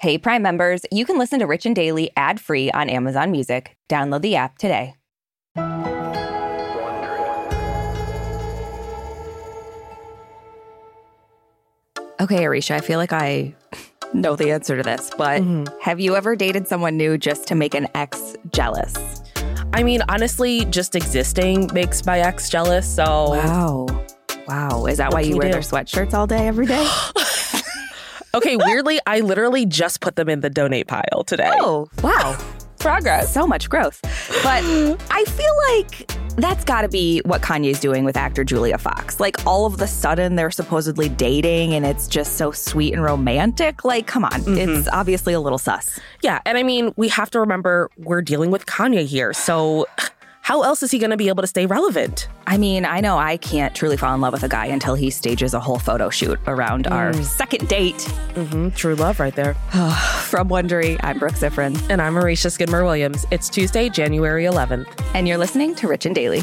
Hey, Prime members, you can listen to Rich and Daily ad free on Amazon Music. Download the app today. Okay, Aricia, I feel like I know the answer to this, but mm-hmm. have you ever dated someone new just to make an ex jealous? I mean, honestly, just existing makes my ex jealous. So, Wow. Wow. Is that why you wear you their sweatshirts all day, every day? okay, weirdly, I literally just put them in the donate pile today. Oh, wow. Progress. So much growth. But I feel like that's got to be what Kanye's doing with actor Julia Fox. Like all of the sudden they're supposedly dating and it's just so sweet and romantic. Like, come on. Mm-hmm. It's obviously a little sus. Yeah, and I mean, we have to remember we're dealing with Kanye here. So, how else is he going to be able to stay relevant? I mean, I know I can't truly fall in love with a guy until he stages a whole photo shoot around our second date. hmm True love right there. From Wondery, I'm Brooke Siffrinn, And I'm Aricia Skidmore Williams. It's Tuesday, January 11th. and you're listening to Rich and Daily.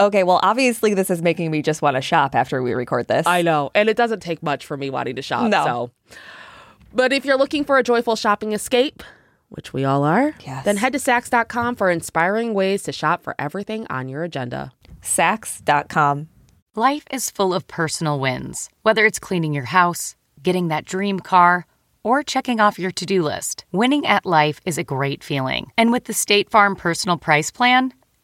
Okay, well, obviously, this is making me just want to shop after we record this. I know, and it doesn't take much for me wanting to shop. No. So, but if you're looking for a joyful shopping escape, which we all are, Yes. then head to Saks.com for inspiring ways to shop for everything on your agenda. Saks.com. Life is full of personal wins, whether it's cleaning your house, getting that dream car, or checking off your to do list. Winning at life is a great feeling. And with the State Farm Personal Price Plan,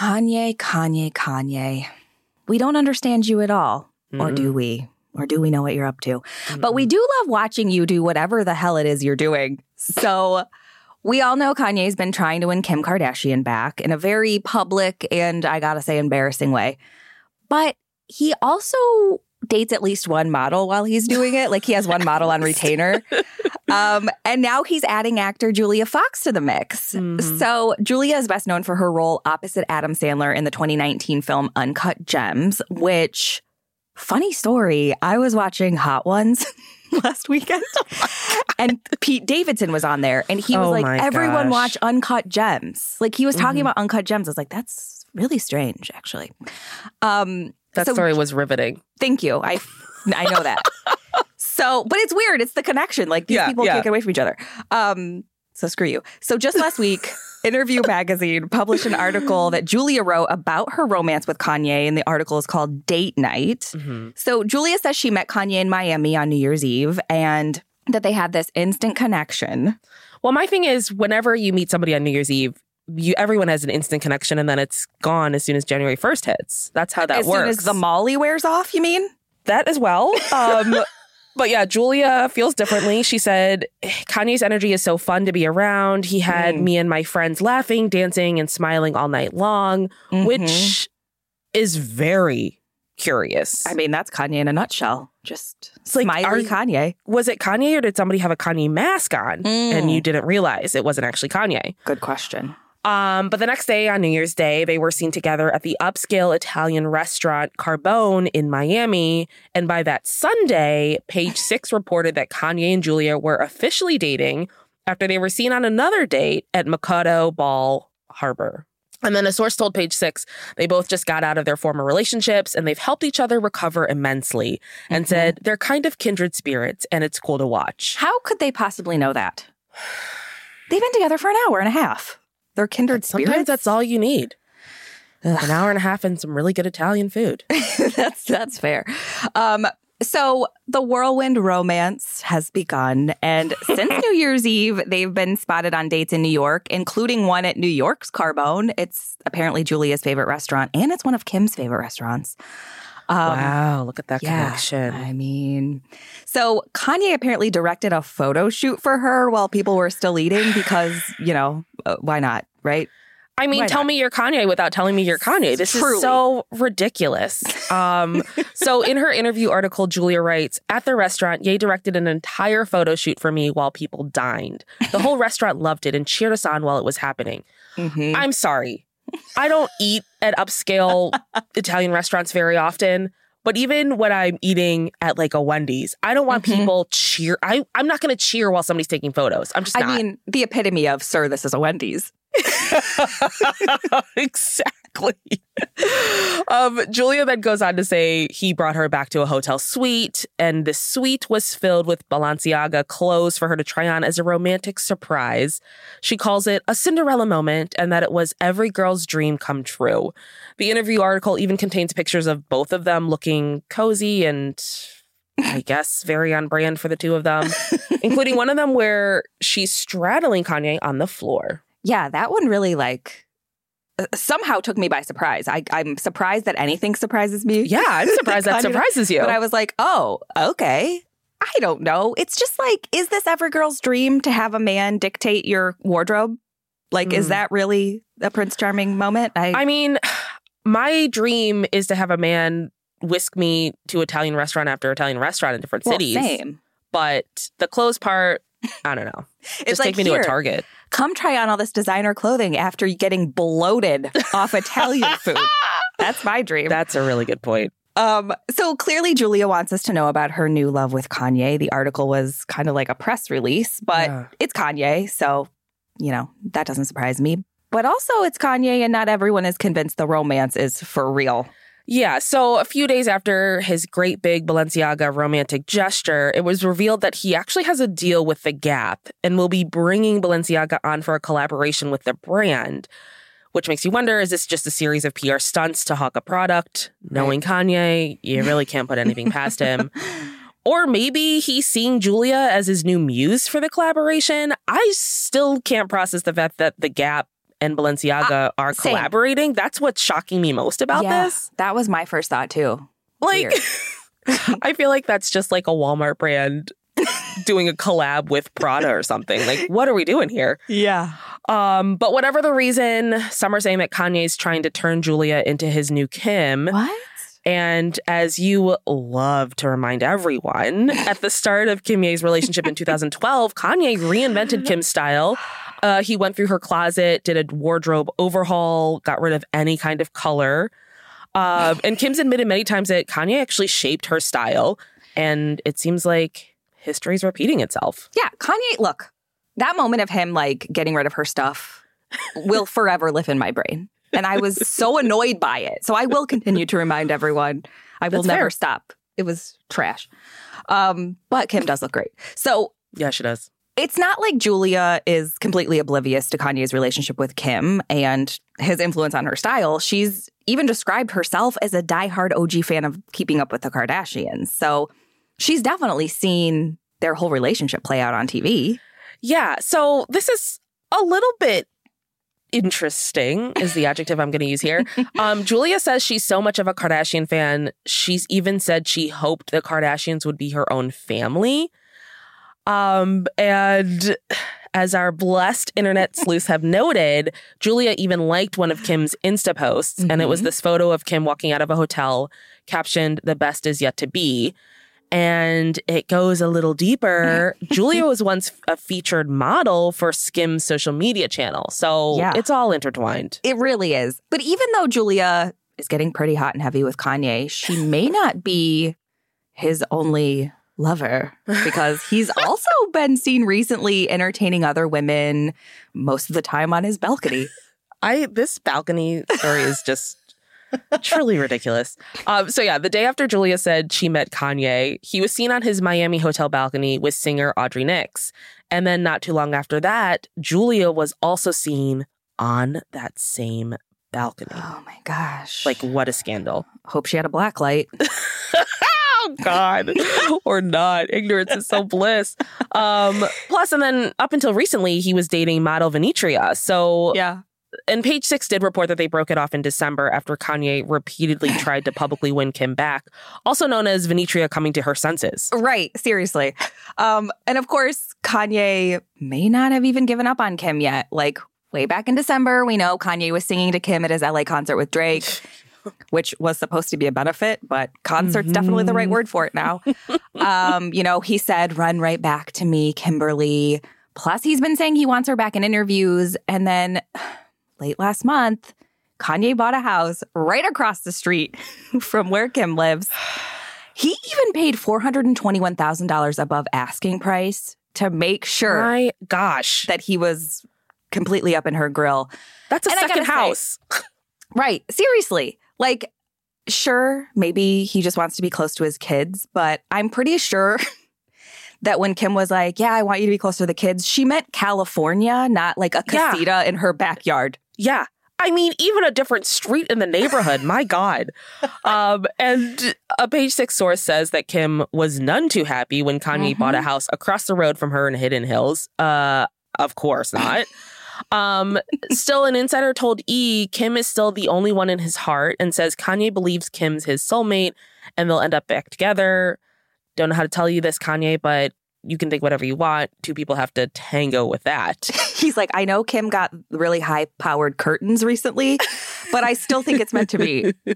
Kanye, Kanye, Kanye. We don't understand you at all. Or do we? Or do we know what you're up to? But we do love watching you do whatever the hell it is you're doing. So we all know Kanye's been trying to win Kim Kardashian back in a very public and I gotta say embarrassing way. But he also dates at least one model while he's doing it. Like he has one model on retainer. Um, and now he's adding actor Julia Fox to the mix. So Julia is best known for her role opposite Adam Sandler in the 2019 film Uncut Gems, which funny story, I was watching Hot Ones last weekend and Pete Davidson was on there and he was Oh like everyone gosh. watch Uncut Gems. Like he was talking about Uncut Gems. I was like that's really strange actually. Um That so story was riveting. Thank you. I I know that. so, but it's weird. It's the connection. Like these Yeah, people yeah. can't get away from each other. Um, so screw you. So just last week, Interview Magazine published an article that Julia wrote about her romance with Kanye, and the article is called Date Night. So Julia says she met Kanye in Miami on New Year's Eve and that they had this instant connection. Well, my thing is, whenever you meet somebody on New Year's Eve, you everyone has an instant connection, and then it's gone as soon as January first hits. That's how that as works. soon as the Molly wears off, you mean? that as well. Um, but yeah, Julia feels differently. She said Kanye's energy is so fun to be around. He had Mm. me and my friends laughing, dancing, and smiling all night long, Mm-hmm. which is very curious. I mean, that's Kanye in a nutshell. Just like, smiley are- Kanye. was it Kanye or did somebody have a Kanye mask on and you didn't realize it wasn't actually Kanye? Good question. Um, but the next day on New Year's Day, they were seen together at the upscale Italian restaurant Carbone in Miami. And by that Sunday, Page Six reported that Kanye and Julia were officially dating after they were seen on another date at Makoto Bal Harbour. And then a source told Page Six they both just got out of their former relationships and they've helped each other recover immensely and said they're kind of kindred spirits and it's cool to watch. How could they possibly know that? They've been together for an hour and a half. They're kindred Sometimes spirits. that's all you need. An hour and a half and some really good Italian food. that's that's fair. Um, so the whirlwind romance has begun, and since New Year's Eve, they've been spotted on dates in New York, including one at New York's Carbone. It's apparently Julia's favorite restaurant, and it's one of Kim's favorite restaurants. Um, wow, look at that yeah, connection. I mean, so Kanye apparently directed a photo shoot for her while people were still eating because, you know, why not, right? I mean, Why tell not? me you're Kanye without telling me you're Kanye. This Truly. is so ridiculous. Um, so, in her interview article, Julia writes At the restaurant, Ye directed an entire photo shoot for me while people dined. The whole restaurant loved it and cheered us on while it was happening. Mhm. I'm sorry. I don't eat at upscale Italian restaurants very often. But even when I'm eating at like a Wendy's, I don't want Mhm. people cheer. I, I'm not going to cheer while somebody's taking photos. I'm just I not. mean, the epitome of, sir, this is a Wendy's. exactly. Um, Julia then goes on to say he brought her back to a hotel suite, and the suite was filled with Balenciaga clothes for her to try on as a romantic surprise. She calls it a Cinderella moment, and that it was every girl's dream come true. The interview article even contains pictures of both of them looking cozy and. I guess very on brand for the two of them, including one of them where she's straddling Kanye on the floor. Yeah, that one really like somehow took me by surprise. I, I'm surprised that anything surprises me. Yeah, I'm surprised that surprises you. But I was like, oh, okay. I don't know. It's just like, is this every girl's dream to have a man dictate your wardrobe? Like, is Mm. that really a Prince Charming moment? I, I mean, my dream is to have a man whisk me to Italian restaurant after Italian restaurant in different well, cities. same. But the clothes part, I don't know. It's Just like take me to a Target. Come try on all this designer clothing after getting bloated off Italian food. That's my dream. That's a really good point. Um, so clearly Julia wants us to know about her new love with Kanye. The article was kind of like a press release, but Yeah. it's Kanye, so you know, that doesn't surprise me. But also it's Kanye and not everyone is convinced the romance is for real. Yeah, so a few days after his great big Balenciaga romantic gesture, it was revealed that he actually has a deal with The Gap and will be bringing Balenciaga on for a collaboration with the brand. Which makes you wonder is this just a series of PR stunts to hawk a product? Knowing Kanye, you really can't put anything past him. Or maybe he's seeing Julia as his new muse for the collaboration. I still can't process the fact that The Gap and Balenciaga are Uh, same. collaborating. That's what's shocking me most about yeah, this. That was my first thought too. Like, I feel like that's just like a Walmart brand doing a collab with Prada or something. Like, what are we doing here? Yeah. Um, but whatever the reason, some are saying that Kanye's trying to turn Julia into his new Kim. What? And as you love to remind everyone, at the start of Kim Ye's relationship in 2012, Kanye reinvented Kim's style. Uh, he went through her closet, did a wardrobe overhaul, got rid of any kind of color. Um, and Kim's admitted many times that Kanye actually shaped her style. And it seems like history's repeating itself. Yeah, Kanye, look, that moment of him like getting rid of her stuff will forever live in my brain. And I was so annoyed by it. So I will continue to remind everyone. I will That's never fair. stop. It was trash. Um, but Kim does look great. So Yeah, she does. It's not like Julia is completely oblivious to Kanye's relationship with Kim and his influence on her style. She's even described herself as a diehard OG fan of Keeping Up with the Kardashians. So she's definitely seen their whole relationship play out on TV. Yeah. So this is a little bit interesting, is the adjective I'm going to use here. Um, Julia says she's so much of a Kardashian fan. She's even said she hoped the Kardashians would be her own family. Um, and As our blessed internet sleuths have noted, Julia even liked one of Kim's Insta posts, and it was Mhm. this photo of Kim walking out of a hotel captioned, The best is yet to be. And it goes a little deeper. Julia was once a featured model for Skims social media channel. So Yeah. it's all intertwined. It really is. But even though Julia is getting pretty hot and heavy with Kanye, she may not be his only lover because he's also been seen recently entertaining other women most of the time on his balcony. I this balcony story is just truly ridiculous. Um, so yeah, the day after Julia said she met Kanye, he was seen on his Miami hotel balcony with singer Audrey Nix, and then not too long after that, Julia was also seen on that same balcony. Oh my gosh. Like what a scandal! hope she had a black light. God, or not? Ignorance is so bliss. Um, plus, and then up until recently, he was dating model Vinetria. So Yeah. and Page Six did report that they broke it off in December after Kanye repeatedly tried to publicly win Kim back, also known as Vinetria coming to her senses. Right, seriously. Um, and of course, Kanye may not have even given up on Kim yet. Like way back in December, we know Kanye was singing to Kim at his LA concert with Drake, which was supposed to be a benefit, but concert's definitely the right word for it now. um, you know, he said, run right back to me, Kimberly. Plus, he's been saying he wants her back in interviews. And then late last month, Kanye bought a house right across the street from where Kim lives. He even paid $421,000 above asking price to make sure My gosh, that he was completely up in her grill. that's a and second gotta say- house. Right. Seriously. Like, sure, maybe he just wants to be close to his kids, but I'm pretty sure that when Kim was like, Yeah, I want you to be close to the kids, she meant California, not like a Yeah. casita in her backyard. Yeah. I mean, even a different street in the neighborhood. my God. Um, and a page six source says that Kim was none too happy when Kanye bought a house across the road from her in Hidden Hills. Uh, of course not. Um, still, an insider told E Kim is still the only one in his heart and says Kanye believes Kim's his soulmate and they'll end up back together. Don't know how to tell you this, Kanye, but you can think whatever you want. Two people have to tango with that. He's like, I know Kim got really high powered curtains recently, but I still think it's meant to be.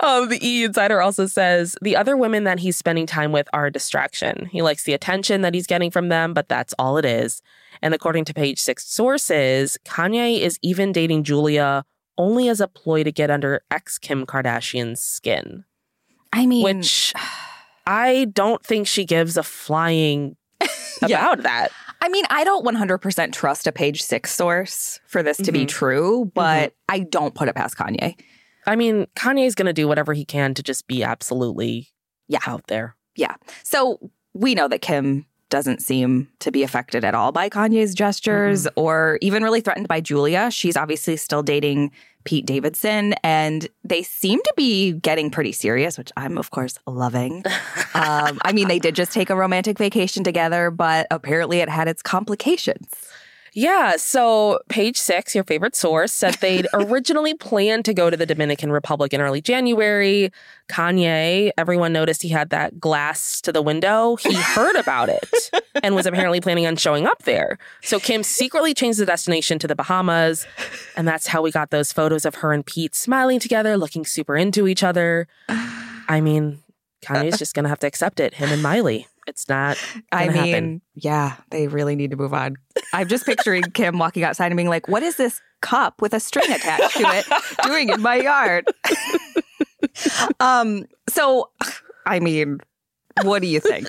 um, the E Insider also says the other women that he's spending time with are a distraction. He likes the attention that he's getting from them, but that's all it is. And according to page six sources, Kanye is even dating Julia only as a ploy to get under ex Kim Kardashian's skin, I mean, which I don't think she gives a flying Yeah. about that. I mean, I don't 100% trust a page six source for this to be Mhm. true, but I don't put it past Kanye. I mean, Kanye's going to do whatever he can to just be absolutely Yeah. out there. Yeah. So we know that Kim doesn't seem to be affected at all by Kanye's gestures or even really threatened by Julia. She's obviously still dating Pete Davidson and they seem to be getting pretty serious, which I'm, of course, loving. um, I mean, they did just take a romantic vacation together, but apparently it had its complications. Yeah, so page six, your favorite source, said they'd originally planned to go to the Dominican Republic in early January. Kanye, everyone noticed he had that glass to the window. He heard about it and was apparently planning on showing up there. So Kim secretly changed the destination to the Bahamas. And that's how we got those photos of her and Pete smiling together, looking super into each other. I mean, Kanye's uh, just going to have to accept it, him and Miley. It's not I mean, happen. yeah, they really need to move on. I'm just picturing Kim walking outside and being like, what is this cup with a string attached to it doing in my yard? um, so I mean, what do you think?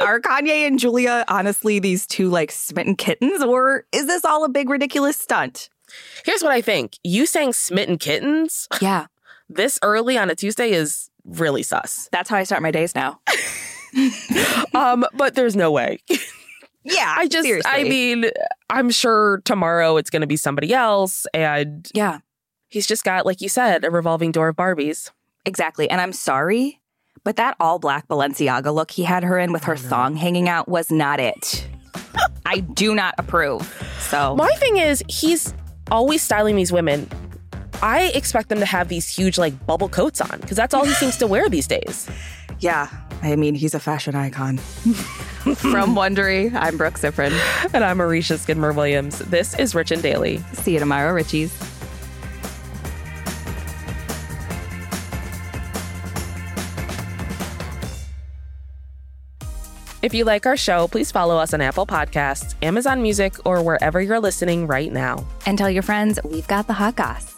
Are Kanye and Julia honestly these two like smitten kittens, or is this all a big ridiculous stunt? Here's what I think. You saying smitten kittens Yeah, this early on a Tuesday is really sus. that's how I start my days now. Um, but there's no way. Yeah, I just, seriously. I mean, I'm sure tomorrow it's going to be somebody else. And yeah, he's just got, like you said, a revolving door of Barbies. Exactly. And I'm sorry, but that all black Balenciaga look he had her in with her thong hanging out was not it. I do not approve. So, My thing is, he's always styling these women. I expect them to have these huge, like, bubble coats on because that's all he seems to wear these days. yeah, I mean, he's a fashion icon. From Wondery, I'm Brooke Siffrinn. And I'm Aricia Skidmore Williams. This is Rich and Daily. See you tomorrow, Richies. If you like our show, please follow us on Apple Podcasts, Amazon Music, or wherever you're listening right now. And tell your friends we've got the hot goss.